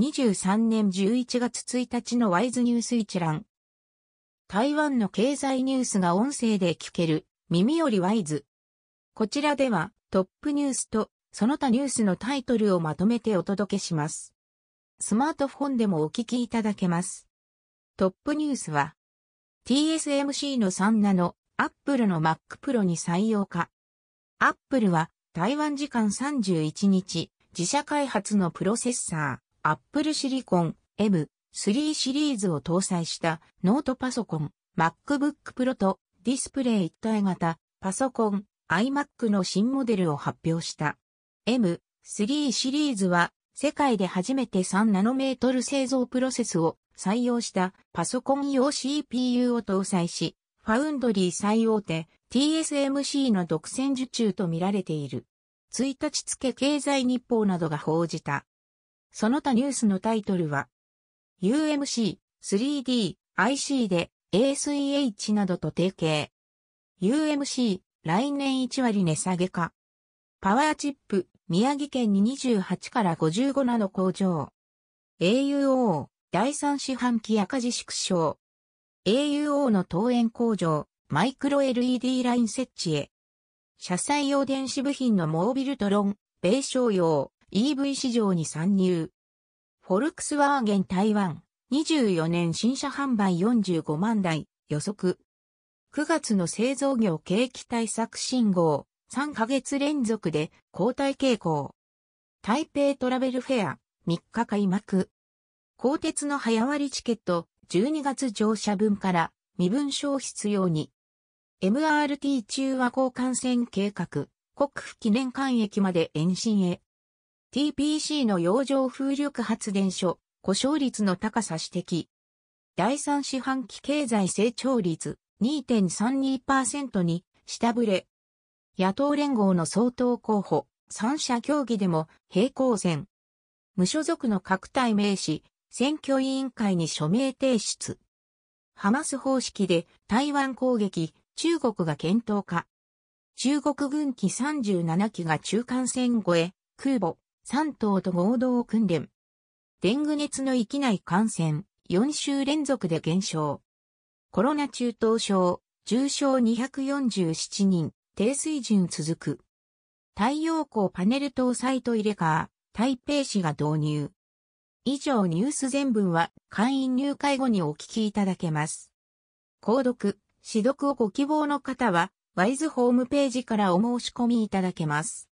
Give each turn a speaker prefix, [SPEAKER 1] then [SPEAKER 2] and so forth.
[SPEAKER 1] 2023年11月1日のワイズニュース一覧。台湾の経済ニュースが音声で聞ける、耳よりワイズ。こちらではトップニュースとその他ニュースのタイトルをまとめてお届けします。スマートフォンでもお聞きいただけます。トップニュースは TSMC の3ナノ、アップルの Mac Pro に採用か。アップルは台湾時間31日、自社開発のプロセッサー、Apple Silicon M3 シリーズを搭載したノートパソコン MacBook Pro とディスプレイ一体型パソコン iMac の新モデルを発表した。M3 シリーズは世界で初めて3ナノメートル製造プロセスを採用したパソコン用 CPU を搭載し、ファウンドリー最大手 TSMC の独占受注と見られている。1日付経済日報などが報じた。その他ニュースのタイトルは、UMC、3D、IC で ASEH などと提携。UMC、来年1割値下げか。パワーチップ、宮城県に28から55ナノ工場。AUO、第三四半期赤字縮小。AUO の投園工場、マイクロ LED ライン設置へ。車載用電子部品のモービルトロン、米商用、EV 市場に参入。フォルクスワーゲン台湾、24年新車販売45万台、予測。9月の製造業景気対策信号、3ヶ月連続で交代傾向。台北トラベルフェア、3日開幕。鋼鉄の早割チケット、12月乗車分から身分証必要に。MRT 中和交換線計画、国府記念館駅まで延伸へ。TPC の洋上風力発電所、故障率の高さ指摘。第三四半期経済成長率2.32%に下振れ。野党連合の総統候補、三者協議でも平行線。無所属の各体名詞、選挙委員会に署名提出。ハマス方式で台湾攻撃、中国が検討か。中国軍機37機が中間線越え、空母、3島と合同訓練。デング熱の域内感染、4週連続で減少。コロナ中等症、重症247人、低水準続く。太陽光パネル搭載トイレカー、台北市が導入。以上ニュース全文は会員入会後にお聞きいただけます。購読、指読をご希望の方は、ワイズホームページからお申し込みいただけます。